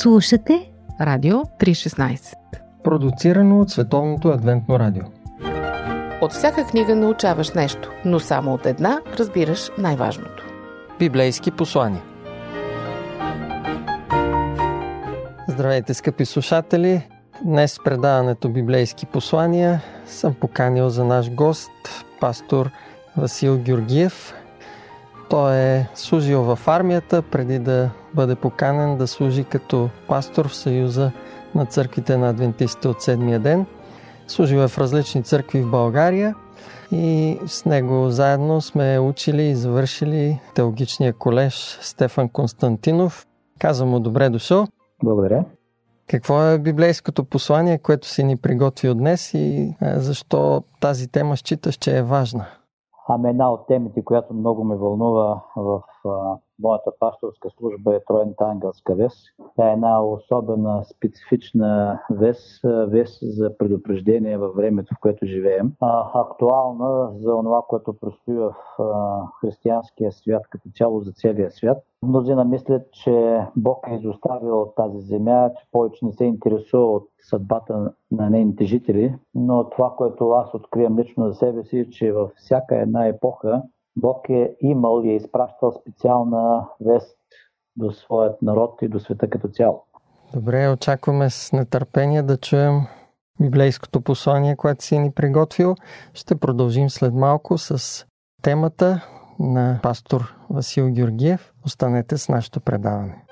Слушате Радио 316 Продуцирано от Световното адвентно радио От всяка книга научаваш нещо, но само от една разбираш най-важното. Библейски послания Здравейте, скъпи слушатели! Днес в предаването Библейски послания съм поканил за наш гост пастор Васил Георгиев. Той е служил в армията преди да бъде поканен да служи като пастор в Съюза на църквите на адвентистите от седмия ден. Служил е в различни църкви в България и с него заедно сме учили и завършили теологичния колеж Стефан Константинов. Казвам му добре дошъл. Благодаря. Какво е библейското послание, което си ни приготвил днес и защо тази тема считаш, че е важна? Ами една от темите, която много ме вълнува в моята пасторска служба е Троената ангелска вес. Тя е една особена, специфична вес, вес за предупреждение във времето, в което живеем. Актуална за това, което предстои в християнския свят като цяло за целия свят. Мнозина мислят, че Бог е изоставил тази земя, че повече не се интересува от съдбата на нейните жители, но това, което аз откривам лично за себе си, е, че във всяка една епоха Бог е имал и е изпращал специална вест до своят народ и до света като цяло. Добре, очакваме с нетърпение да чуем библейското послание, което си ни приготвил. Ще продължим след малко с темата на пастор Васил Георгиев. Останете с нашето предаване.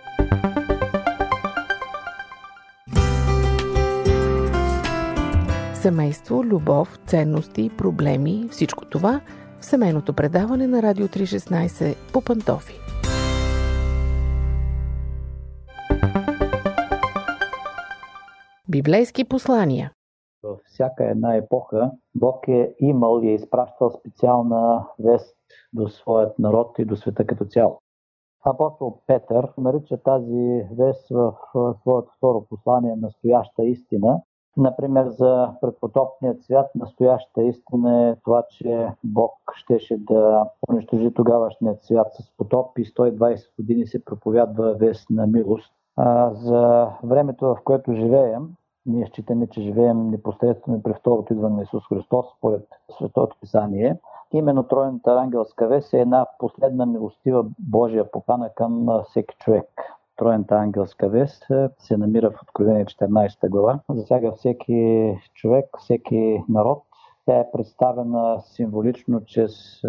Семейство, любов, ценности, проблеми, всичко това в семейното предаване на Радио 316 по Пантофи. Библейски послания Във всяка една епоха Бог е имал и е изпращал специална вест до своят народ и до света като цяло. Апостол Петър нарича тази вест в своето второ послание настояща истина. Например, за предпотопният свят настояща истина е това, че Бог щеше да унищожи тогавашният свят с потоп и 120 години се проповядва вест на милост. А за времето, в което живеем, ние считаме, че живеем непосредствено при второто идване на Исус Христос, според Светото Писание. Именно Троената ангелска вест е една последна милостива Божия покана към всеки човек. Троената ангелска вест се намира в Откровение 14 глава. Засяга всеки човек, всеки народ. Тя е представена символично чрез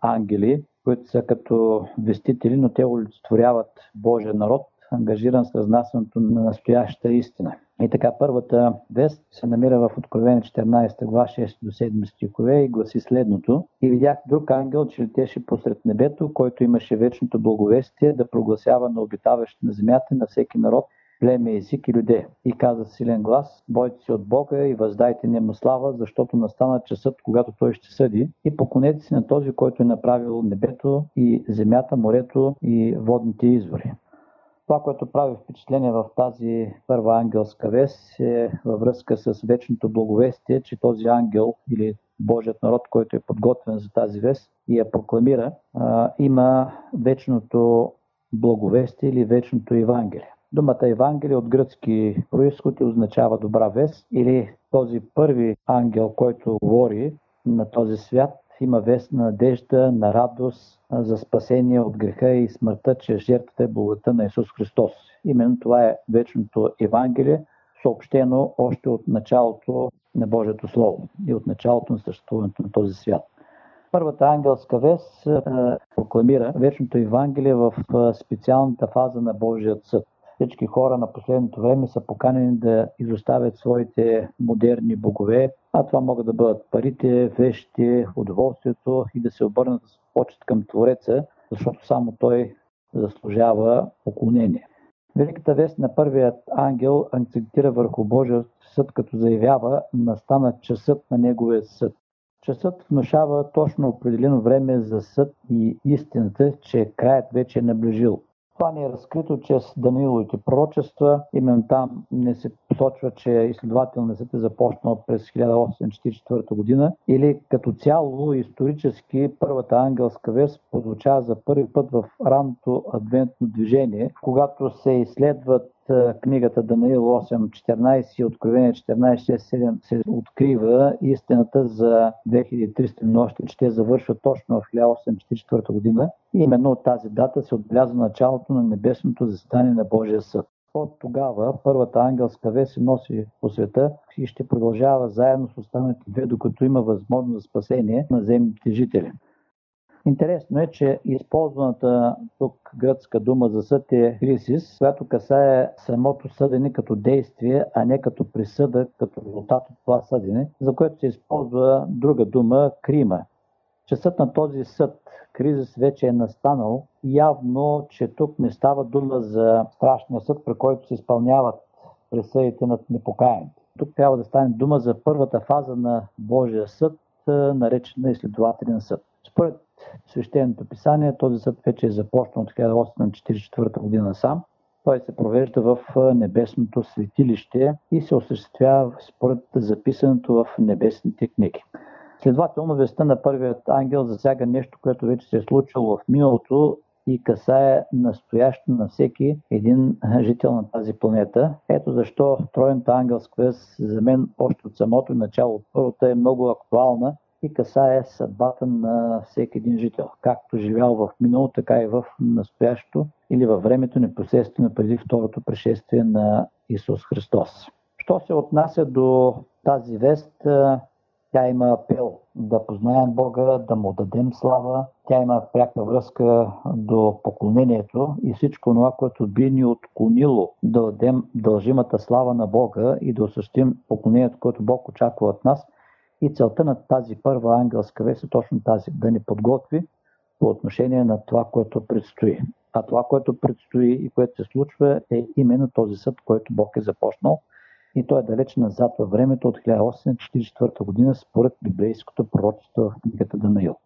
ангели, които са като вестители, но те олицетворяват Божия народ, ангажиран с разнасянето на настоящата истина. И така, първата вест се намира в Откровение 14 глава 6 до 7 стихове и гласи следното. И видях друг ангел, че летеше посред небето, който имаше вечното благовестие да прогласява на обитаващи на земята на всеки народ, племе, език и люде. И каза силен глас, бойте се от Бога и въздайте нему слава, защото настана часът, когато Той ще съди. И поклонете се на този, който е направил небето и земята, морето и водните извори. Това, което прави впечатление в тази първа ангелска вест е във връзка с вечното благовестие, че този ангел или Божият народ, който е подготвен за тази вест и я прокламира, има вечното благовестие или вечното Евангелие. Думата Евангелие от гръцки происход означава добра вест или този първи ангел, който говори на този свят, има вест на надежда, на радост за спасение от греха и смъртта, че жертвата е благата на Исус Христос. Именно това е вечното Евангелие, съобщено още от началото на Божието Слово и от началото на съществуването на този свят. Първата ангелска вест прокламира вечното Евангелие в специалната фаза на Божият съд. Всички хора на последното време са поканени да изоставят своите модерни богове, а това могат да бъдат парите, вещите, удоволствието и да се обърнат с почет към Твореца, защото само Той заслужава поклонение. Великата вест на първият ангел акцентира върху Божия съд, като заявява настана часът на неговия съд. Часът внушава точно определено време за съд и истината, че краят вече е наближил. Това ни е разкрито чрез Даниловите пророчества. Именно там не се посочва, че изследователният съд е започнал през 1844 година или като цяло исторически първата ангелска вест прозвучава за първи път в ранното адвентно движение, когато се изследват книгата Данаил 8.14 и Откровение 14.6.7 се открива истината за 2300 нощи, че те завършват точно в 1844 година. И именно от тази дата се отбелязва началото на небесното заседание на Божия съд. От тогава първата ангелска вест се носи по света и ще продължава заедно с останалите две, докато има възможност за спасение на земните жители. Интересно е, че използваната тук гръцка дума за съд е крисис, която касае самото съдене като действие, а не като присъда, като резултат от това съдене, за което се използва друга дума крима. Часът на този съд, кризис вече е настанал. Явно, че тук не става дума за страшния съд, при който се изпълняват присъдите над непокаяните. Тук трябва да стане дума за първата фаза на Божия съд, наречена изследователен съд. Според свещеното писание, този съд вече е започнал от 1844 година сам. Той се провежда в небесното светилище и се осъществява според записаното в небесните книги. Следователно, веста на първият ангел засяга нещо, което вече се е случило в миналото и касае настоящо на всеки един жител на тази планета. Ето защо тройната ангелска вест за мен още от самото начало, първата е много актуална и касае съдбата на всеки един жител, както живял в минало, така и в настоящето или във времето непосредствено преди второто пришествие на Исус Христос. Що се отнася до тази вест, тя има апел да познаем Бога, да му дадем слава. Тя има пряка връзка до поклонението и всичко това, което би ни отклонило да дадем дължимата слава на Бога и да осъществим поклонението, което Бог очаква от нас. И целта на тази първа ангелска вест е точно тази, да ни подготви по отношение на това, което предстои. А това, което предстои и което се случва е именно този съд, който Бог е започнал – и той е далеч назад във времето от 1844 година според библейското пророчество в книгата Данаил.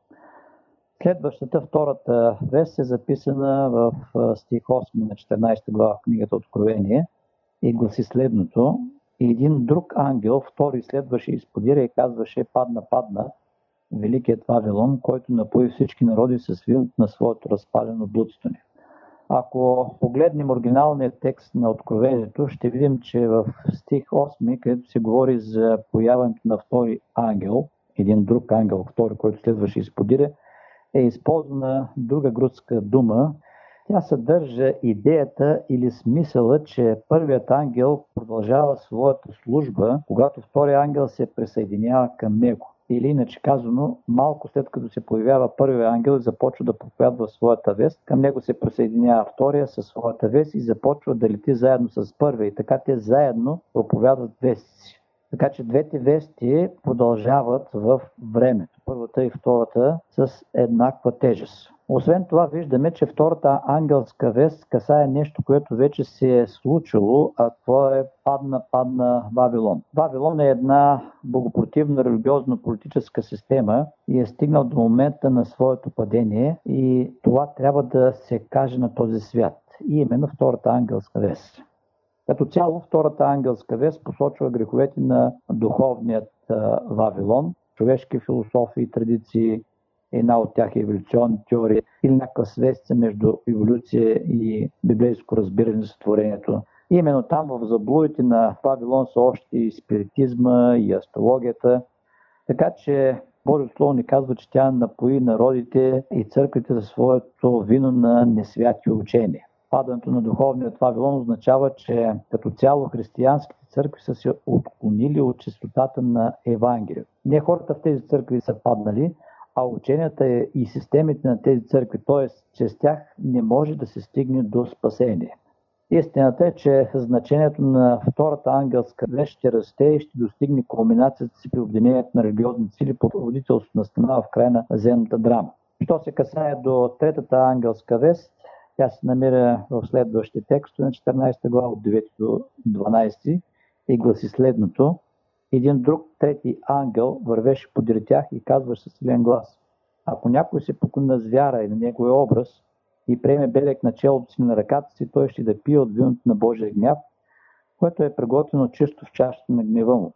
Следващата, втората вест е записана в стих 8 на 14 глава в книгата Откровение и гласи следното. И един друг ангел, втори следваше и сподира и казваше падна, падна, великият Вавилон, който напои всички народи с вил на своето разпалено блудстване. Ако погледнем оригиналния текст на Откровението, ще видим, че в стих 8, където се говори за появането на втори ангел, един друг ангел, втори, който следваше изподире, е използвана друга грудска дума. Тя съдържа идеята или смисъла, че първият ангел продължава своята служба, когато вторият ангел се присъединява към него. Или иначе казано, малко след като се появява първия ангел и започва да проповядва своята вест, към него се присъединява втория със своята вест и започва да лети заедно с първия. И така те заедно проповядват вести така че двете вести продължават в времето. Първата и втората с еднаква тежест. Освен това виждаме, че втората ангелска вест касае нещо, което вече се е случило, а това е падна, падна Вавилон. Вавилон е една богопротивна религиозно-политическа система и е стигнал до момента на своето падение и това трябва да се каже на този свят. И именно втората ангелска вест. Като цяло, втората ангелска вест посочва греховете на духовният Вавилон, човешки философии традиции, една от тях е еволюционни теории или някаква свестия между еволюция и библейско разбиране за творението. И именно там в заблудите на Вавилон са още и спиритизма, и астрологията. Така че Божието Слово ни казва, че тя напои народите и църквите за своето вино на несвяти учения падането на духовният Вавилон означава, че като цяло християнските църкви са се отклонили от чистотата на Евангелието. Не хората в тези църкви са паднали, а ученията и системите на тези църкви, т.е. чрез тях не може да се стигне до спасение. Истината е, че значението на втората ангелска вещ ще расте и ще достигне кулминацията си при обединението на религиозни сили под водителството на страна в края на земната драма. Що се касае до третата ангелска вест, тя се намира в следващите текстове на 14 глава от 9 до 12 и гласи следното. Един друг трети ангел вървеше подир тях и казваше със силен глас. Ако някой се поклони на звяра и на неговия образ и приеме белек на челото си на ръката си, той ще да пие от виното на Божия гняв, което е приготвено чисто в чашата на гнева му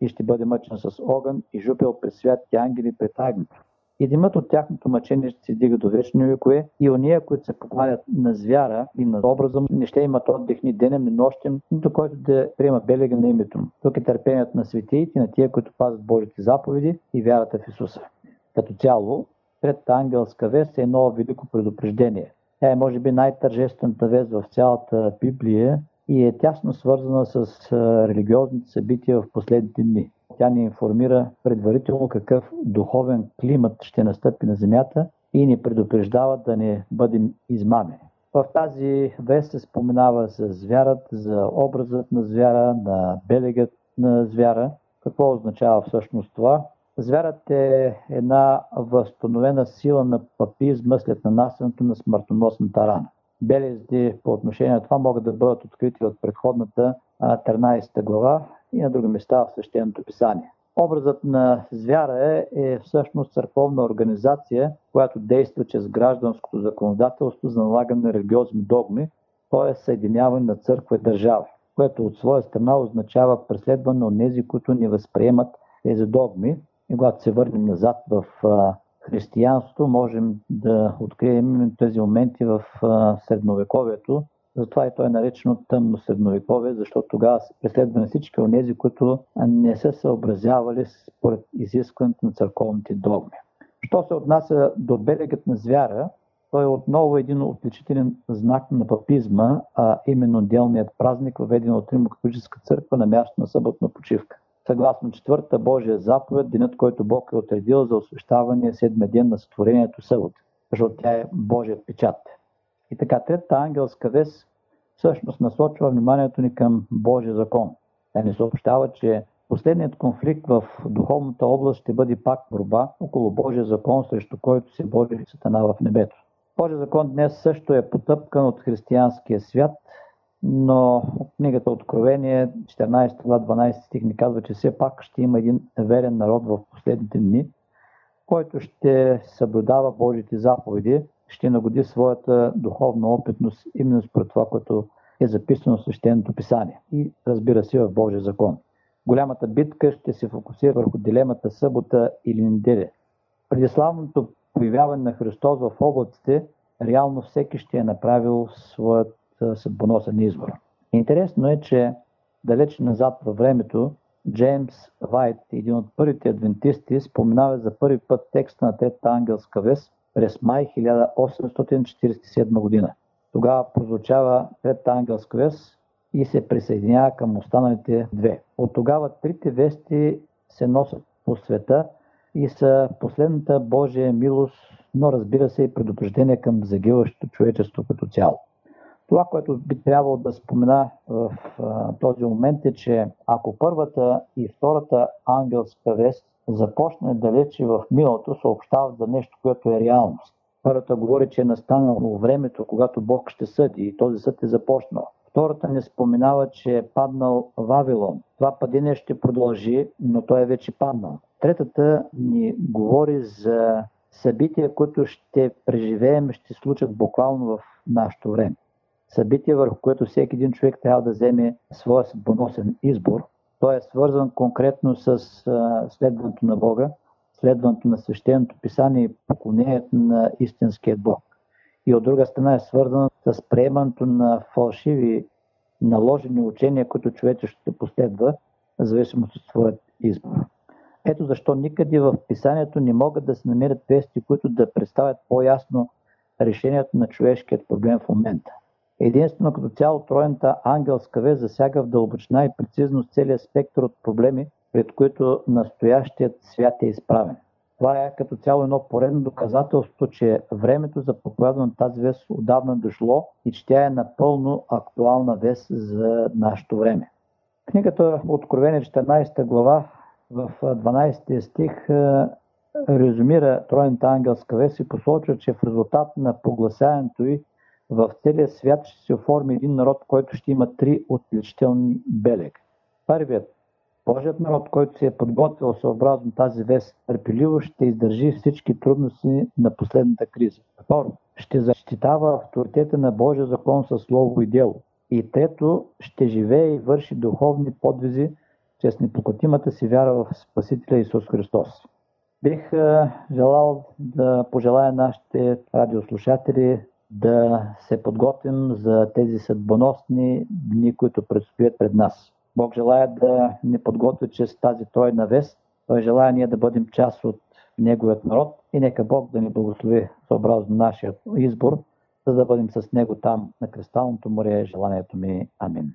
и ще бъде мъчен с огън и жупел пред святите ангели пред агнето. И димът от тяхното мъчение ще се дига до вечни векове и ония, които се покладят на звяра и на образа не ще имат отдих ни денем, ни нощем, нито който да приема белега на името му. Тук е търпението на светиите, на тия, които пазят Божите заповеди и вярата в Исуса. Като цяло, Третата ангелска вест е едно велико предупреждение. Тя е, може би, най-тържествената вест в цялата Библия и е тясно свързана с религиозните събития в последните дни. Тя ни информира предварително какъв духовен климат ще настъпи на Земята и ни предупреждава да не бъдем измамени. В тази вест се споменава за звярат, за образът на звяра, на белегът на звяра. Какво означава всъщност това? Звярат е една възстановена сила на папизма след нанасянето на смъртоносната рана. Белезди по отношение на това могат да бъдат открити от предходната 13 глава и на други места в Свещеното писание. Образът на звяра е, е всъщност църковна организация, която действа чрез гражданското законодателство за налагане на религиозни догми, т.е. съединяване на църква и държава, което от своя страна означава преследване от тези, които не възприемат тези догми, и когато се върнем назад в християнството, можем да открием тези моменти в средновековието. Затова и то е наречено тъмно средновековие, защото тогава се преследваме всички от тези, които не са съобразявали според изискването на църковните догми. Що се отнася до белегът на звяра, той е отново един отличителен знак на папизма, а именно делният празник, въведен от Римокатолическа църква на място на съботна почивка съгласно четвърта Божия заповед, денят, който Бог е отредил за освещаване седмия ден на сътворението събота, защото тя е Божия печат. И така, третата ангелска вест всъщност насочва вниманието ни към Божия закон. Тя ни съобщава, че последният конфликт в духовната област ще бъде пак борба около Божия закон, срещу който се бори Сатана в небето. Божия закон днес също е потъпкан от християнския свят но книгата Откровение, 14 глава, 12 стих ни казва, че все пак ще има един верен народ в последните дни, който ще съблюдава Божите заповеди, ще нагоди своята духовна опитност именно според това, което е записано в Свещеното писание и разбира се в Божия закон. Голямата битка ще се фокусира върху дилемата събота или неделя. Преди славното появяване на Христос в облаците, реално всеки ще е направил своят съдбоносен избор. Интересно е, че далеч назад във времето Джеймс Вайт, един от първите адвентисти, споменава за първи път текста на Третата ангелска вест през май 1847 година. Тогава прозвучава Третата ангелска вест и се присъединява към останалите две. От тогава трите вести се носят по света и са последната Божия милост, но разбира се и предупреждение към загиващото човечество като цяло. Това, което би трябвало да спомена в този момент е, че ако първата и втората ангелска вест започне далече в миналото, съобщават за нещо, което е реалност. Първата говори, че е настанало времето, когато Бог ще съди и този съд е започнал. Втората не споменава, че е паднал Вавилон. Това падение ще продължи, но той е вече паднал. Третата ни говори за събития, които ще преживеем, ще случат буквално в нашето време събитие, върху което всеки един човек трябва да вземе своя съдбоносен избор. Той е свързан конкретно с следването на Бога, следването на свещеното писание и поклонението на истинския Бог. И от друга страна е свързан с приемането на фалшиви наложени учения, които човечеството последва, в зависимост от своят избор. Ето защо никъде в писанието не могат да се намерят вести, които да представят по-ясно решението на човешкият проблем в момента. Единствено като цяло троената ангелска вест засяга в дълбочина и прецизност целият спектър от проблеми, пред които настоящият свят е изправен. Това е като цяло едно поредно доказателство, че времето за проповядване тази вест отдавна дошло и че тя е напълно актуална вест за нашето време. Книгата Откровение 14 глава в 12 стих е, резюмира Троената ангелска вест и посочва, че в резултат на погласяването й в целия свят ще се оформи един народ, който ще има три отличителни белег. Първият Божият народ, който се е подготвил съобразно тази вест, търпеливо ще издържи всички трудности на последната криза. Второ, ще защитава авторитета на Божия закон със слово и дело. И трето, ще живее и върши духовни подвизи чрез непокотимата си вяра в Спасителя Исус Христос. Бих желал да пожелая нашите радиослушатели да се подготвим за тези съдбоносни дни, които предстоят пред нас. Бог желая да ни подготви чрез тази тройна вест. Той желая ние да бъдем част от Неговият народ и нека Бог да ни благослови съобразно нашия избор, за да бъдем с Него там на Кристалното море. Желанието ми. Амин.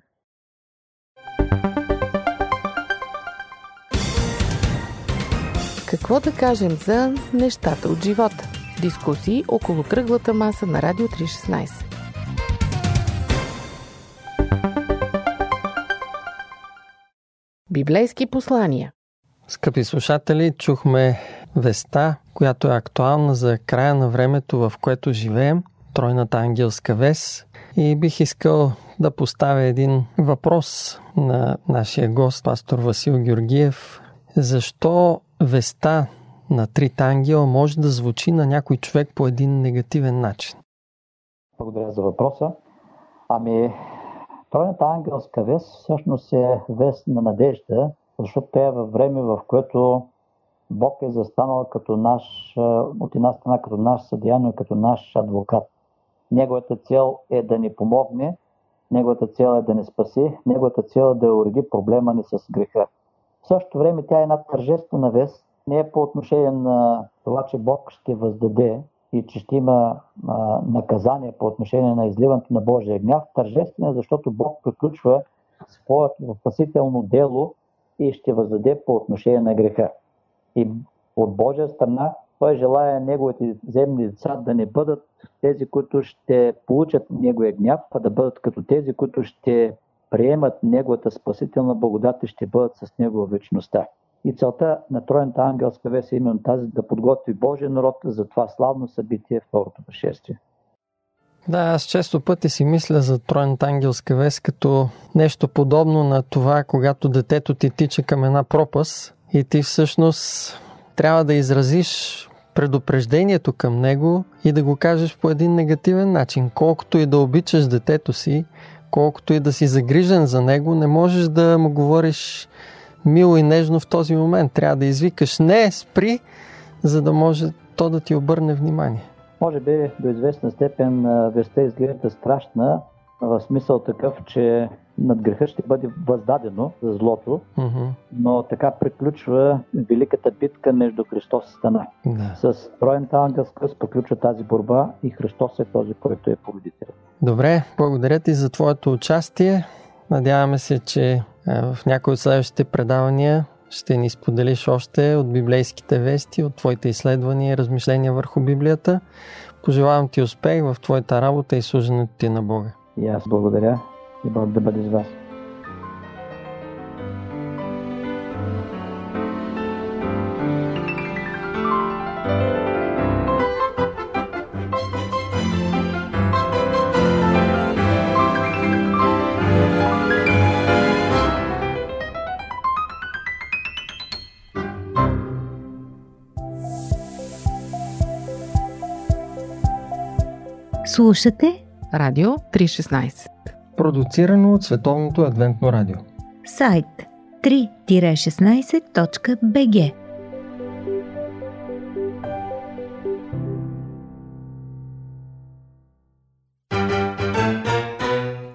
Какво да кажем за нещата от живота? Дискусии около кръглата маса на Радио 316. Библейски послания Скъпи слушатели, чухме веста, която е актуална за края на времето, в което живеем, тройната ангелска вес. И бих искал да поставя един въпрос на нашия гост, пастор Васил Георгиев. Защо веста на трите ангела може да звучи на някой човек по един негативен начин? Благодаря за въпроса. Ами, тройната ангелска вест всъщност е вест на надежда, защото тя е във време, в което Бог е застанал като наш, от една страна като наш съдия, но и като наш адвокат. Неговата цел е да ни помогне, неговата цел е да ни спаси, неговата цел е да уреди проблема ни с греха. В същото време тя е една тържествена вест, не е по отношение на това, че Бог ще въздаде и че ще има а, наказание по отношение на изливането на Божия гняв, тържествена е, защото Бог приключва своето спасително дело и ще въздаде по отношение на греха. И от Божия страна той желая неговите земни деца да не бъдат тези, които ще получат неговия гняв, а да бъдат като тези, които ще приемат неговата спасителна благодат и ще бъдат с него вечността. И целта на Троената ангелска вест е именно тази да подготви Божия народ за това славно събитие, второто пришествие. Да, аз често пъти си мисля за Тройната ангелска вест като нещо подобно на това, когато детето ти тича към една пропаст и ти всъщност трябва да изразиш предупреждението към него и да го кажеш по един негативен начин. Колкото и да обичаш детето си, колкото и да си загрижен за него, не можеш да му говориш мило и нежно в този момент. Трябва да извикаш не, спри, за да може то да ти обърне внимание. Може би до известна степен веста изглежда страшна, в смисъл такъв, че над греха ще бъде въздадено за злото, mm-hmm. но така приключва великата битка между Христос и Стана. Да. С троената ангелска приключва тази борба и Христос е този, който е победител. Добре, благодаря ти за твоето участие. Надяваме се, че в някои от следващите предавания ще ни споделиш още от библейските вести, от твоите изследвания и размишления върху Библията. Пожелавам ти успех в твоята работа и служенето ти на Бога. И аз благодаря и Бог да бъде с вас. Слушате Радио 316 Продуцирано от Световното адвентно радио. Сайт 3-16.bg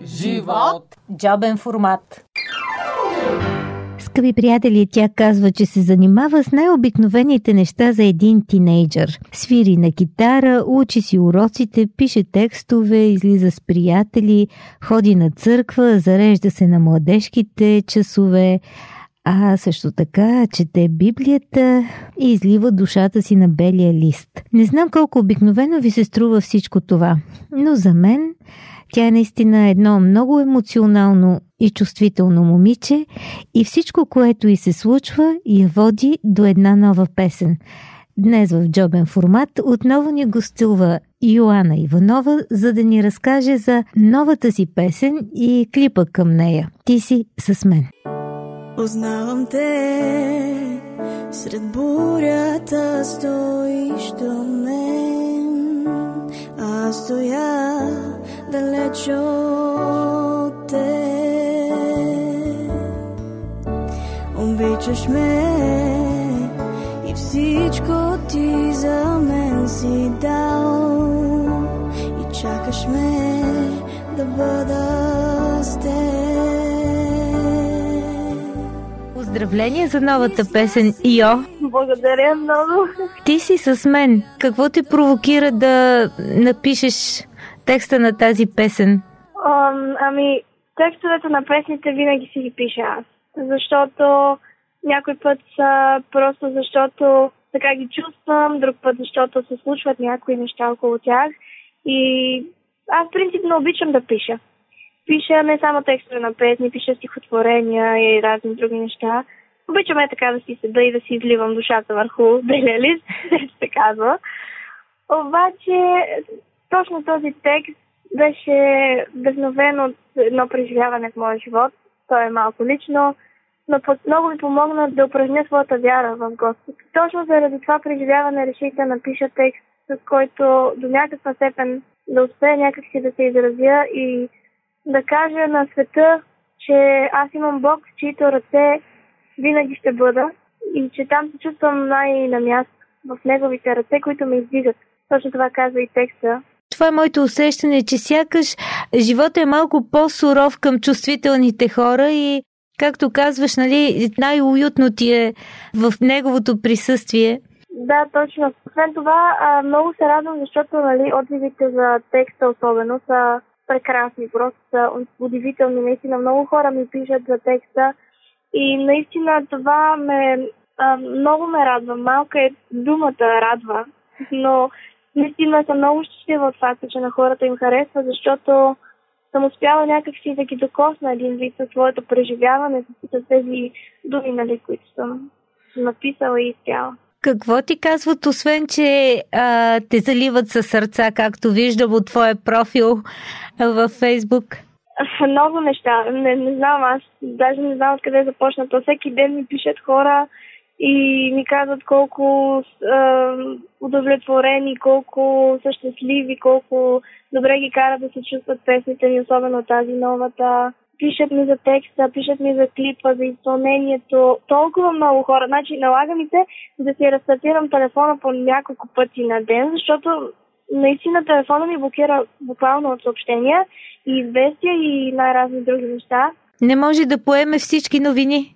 Живот. Джобен формат Скъпи приятели, тя казва, че се занимава с най-обикновените неща за един тинейджър. Свири на китара, учи си уроците, пише текстове, излиза с приятели, ходи на църква, зарежда се на младежките часове, а също така чете Библията и излива душата си на белия лист. Не знам колко обикновено ви се струва всичко това, но за мен тя е наистина едно много емоционално и чувствително момиче и всичко, което и се случва, я води до една нова песен. Днес в джобен формат отново ни гостува Йоанна Иванова, за да ни разкаже за новата си песен и клипа към нея. Ти си с мен. Познавам те, сред бурята стоиш до мен. Аз стоя далеч от те. Обичаш ме и Всичко ти за мен си дал и чакаш ме да бъда Поздравления за новата песен Йо. Благодаря много. Ти си с мен. Какво те провокира да напишеш текста на тази песен? Um, ами, текстовете на песните винаги си ги пиша аз. Защото някой път са просто защото така ги чувствам, друг път защото се случват някои неща около тях. И аз принципно обичам да пиша. Пиша не само текстове на песни, пиша стихотворения и разни други неща. Обичам е така да си седа и да си изливам душата върху белия лист, се казва. Обаче, точно този текст беше вдъхновен от едно преживяване в моя живот. То е малко лично, но много ми помогна да упражня своята вяра в Господ. Точно заради това преживяване реших да напиша текст, с който до някаква степен да успея някакси да се изразя и да кажа на света, че аз имам Бог, в чието ръце винаги ще бъда и че там се чувствам най-на място в неговите ръце, които ме издигат. Точно това казва и текста. Това е моето усещане, че сякаш живота е малко по-суров към чувствителните хора и, както казваш, нали, най-уютно ти е в неговото присъствие. Да, точно. Освен това, много се радвам, защото нали, отзивите за текста особено са прекрасни, просто са удивителни. Наистина много хора ми пишат за текста и наистина това ме много ме радва. Малка е думата радва, но наистина съм много щастлива от факта, че на хората им харесва, защото съм успяла някакси да ги докосна един вид със своето преживяване, с тези думи, нали, които съм написала и изпяла. Какво ти казват, освен, че а, те заливат със сърца, както виждам от твоя профил във Фейсбук? Много неща. Не, не знам, аз даже не знам откъде започна. То всеки ден ми пишат хора, и ми казват колко а, удовлетворени, колко са щастливи, колко добре ги карат да се чувстват песните ми, особено тази новата. Пишат ми за текста, пишат ми за клипа, за изпълнението. Толкова много хора. Значи налага ми се да си разстатирам телефона по няколко пъти на ден, защото наистина телефона ми блокира буквално от съобщения и известия и най-разни други неща. Не може да поеме всички новини.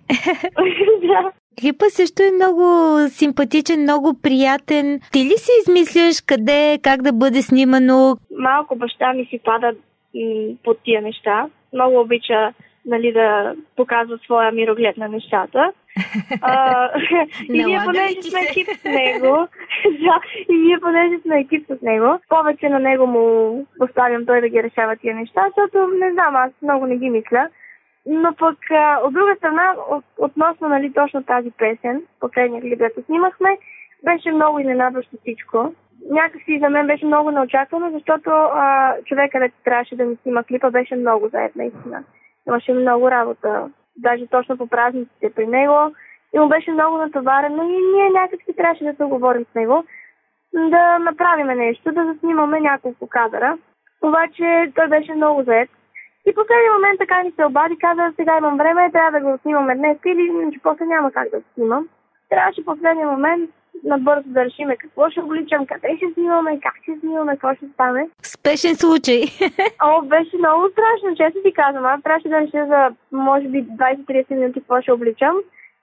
да. Клипа също е много симпатичен, много приятен. Ти ли си измисляш къде, как да бъде снимано? Малко баща ми си пада м- под тия неща. Много обича нали, да показва своя мироглед на нещата. а, и ние понеже сме екип с него, да, и ние понеже сме екип с него, повече на него му поставям той да ги решава тия неща, защото не знам, аз много не ги мисля. Но пък от друга страна, от, относно нали, точно тази песен, последния клип, който снимахме, беше много изненадващо всичко. Някакси за мен беше много неочаквано, защото а, човека, където трябваше да ми снима клипа, беше много заед, наистина. Имаше много работа, даже точно по празниците при него. И му беше много натоварено и ние някакси трябваше да се оговорим с него да направим нещо, да заснимаме няколко кадъра. Обаче той беше много заед и последния момент така ни се обади, каза, сега имам време, трябва да го снимаме днес или че после няма как да снимам. Трябваше последния момент набързо да решиме какво ще обличам, къде ще снимаме, как ще снимаме, какво ще стане. Спешен случай. О, беше много страшно, често ти казвам. Аз трябваше да реша за, може би, 20-30 минути какво ще обличам.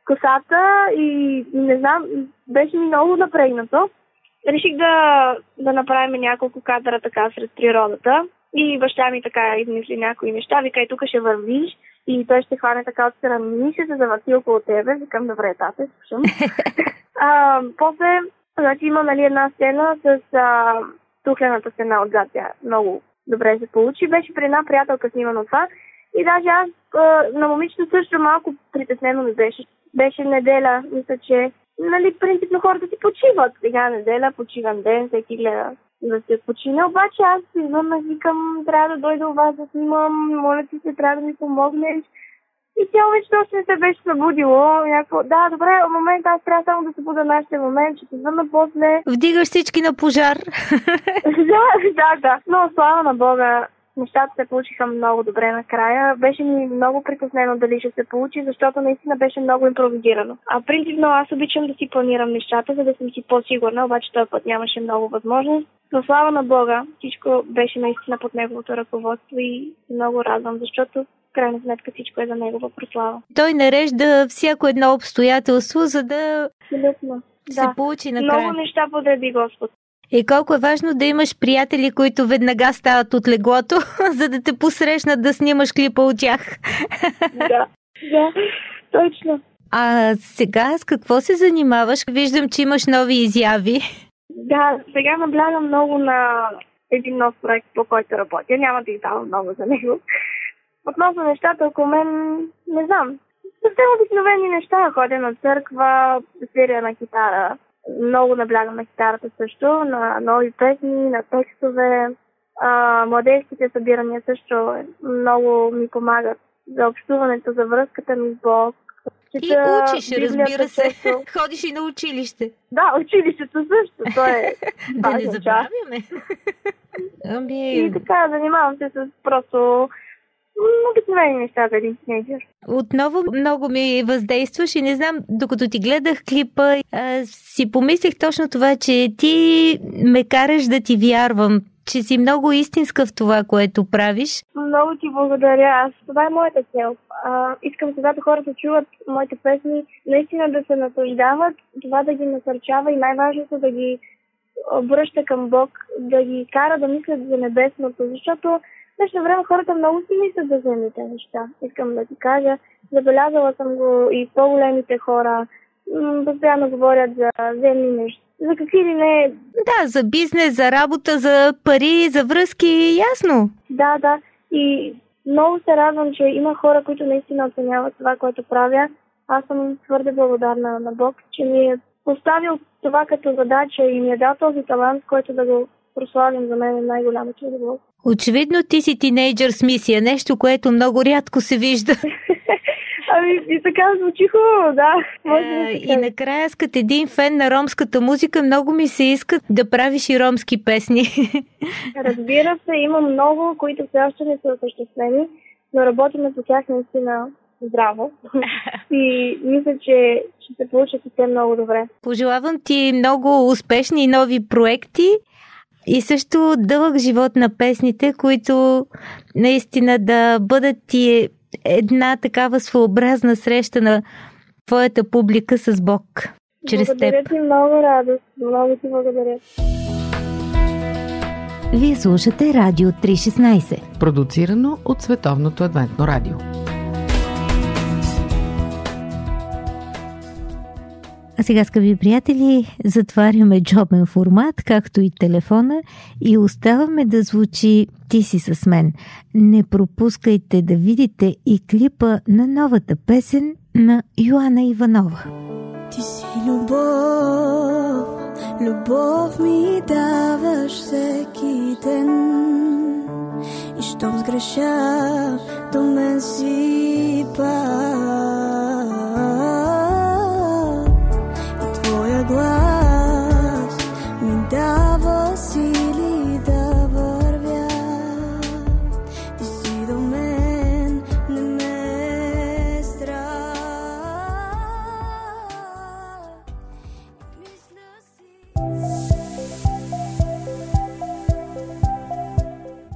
Косата и не знам, беше ми много напрегнато. Реших да, да направим няколко кадра така сред природата. И баща ми така измисли някои неща, вика и тук ще вървиш и той ще хване така от страна и ще се завърти около тебе. Викам, добре, тате, слушам. а, после, значи има нали, една сцена с а, тухлената стена отзад. Тя много добре се получи. Беше при една приятелка снимано това. И даже аз а, на момичето също малко притеснено ми беше. Беше неделя, мисля, че нали, принципно хората си почиват. Сега неделя, почиван ден, всеки гледа да се почина. Обаче аз извън викам, трябва да дойда у вас да снимам, моля ти се, трябва да ми помогнеш. И тя вече още не се беше събудило. Някакво, да, добре, в момента аз трябва само да се буда нашия момент, ще се звънна после. Вдигаш всички на пожар. да, да, да. Но слава на Бога, нещата се получиха много добре накрая. Беше ми много притеснено дали ще се получи, защото наистина беше много импровизирано. А принципно аз обичам да си планирам нещата, за да съм си по-сигурна, обаче този път нямаше много възможност. Но слава на Бога, всичко беше наистина под неговото ръководство и много радвам, защото крайна сметка всичко е за негова прослава. Той нарежда всяко едно обстоятелство, за да Абсолютно. се Да. получи накрая. Много неща подреди Господ. И колко е важно да имаш приятели, които веднага стават от леглото, за да те посрещнат да снимаш клипа от тях. да, да, точно. А сега с какво се занимаваш? Виждам, че имаш нови изяви. Да, сега наблягам много на един нов проект, по който работя. Няма да издавам много за него. Относно нещата около мен, не знам. Съвсем обикновени неща. Ходя на църква, свиря на китара. Много наблягам на китарата също, на нови песни, на текстове. А, младежките събирания също много ми помагат за общуването, за връзката ми с Бог. И учиш, разбира се. често. Ходиш и на училище. Да, училището също. То е Да не забравяме. Ами, И така, занимавам се с просто обикновени неща за един тинейджър. отново много ми въздействаш и не знам, докато ти гледах клипа, а, си помислих точно това, че ти ме караш да ти вярвам, че си много истинска в това, което правиш. Много ти благодаря. Аз това е моята цел. А, искам, когато хората чуват моите песни, наистина да се наслаждават, това да ги насърчава и най-важното да ги обръща към Бог, да ги кара да мислят за небесното, защото днешно време хората много си мислят за земните неща. Искам да ти кажа, забелязала съм го и по-големите хора, постоянно говорят за земни неща. За какви ли не Да, за бизнес, за работа, за пари, за връзки, ясно. Да, да. И много се радвам, че има хора, които наистина оценяват това, което правя. Аз съм твърде благодарна на Бог, че ми е поставил това като задача и ми е дал този талант, който да го прославим за мен е най-голямата удоволствие. Очевидно ти си тинейджър с мисия, нещо, което много рядко се вижда. Ами и така звучи хубаво, да. Може да А, се и каже. накрая, с като един фен на ромската музика, много ми се иска да правиш и ромски песни. Разбира се, има много, които все още не са осъществени, но работиме по тях наистина здраво. и мисля, че ще се получат и те много добре. Пожелавам ти много успешни и нови проекти и също дълъг живот на песните, които наистина да бъдат ти една такава своеобразна среща на твоята публика с Бог. Чрез благодаря теб. ти много радост. Много ти благодаря. Вие слушате Радио 316. Продуцирано от Световното адвентно радио. А сега, скъпи приятели, затваряме джобен формат, както и телефона и оставаме да звучи Ти си с мен. Не пропускайте да видите и клипа на новата песен на Йоанна Иванова. Ти си любов, любов ми даваш всеки ден. И щом сгреша, до мен си пак.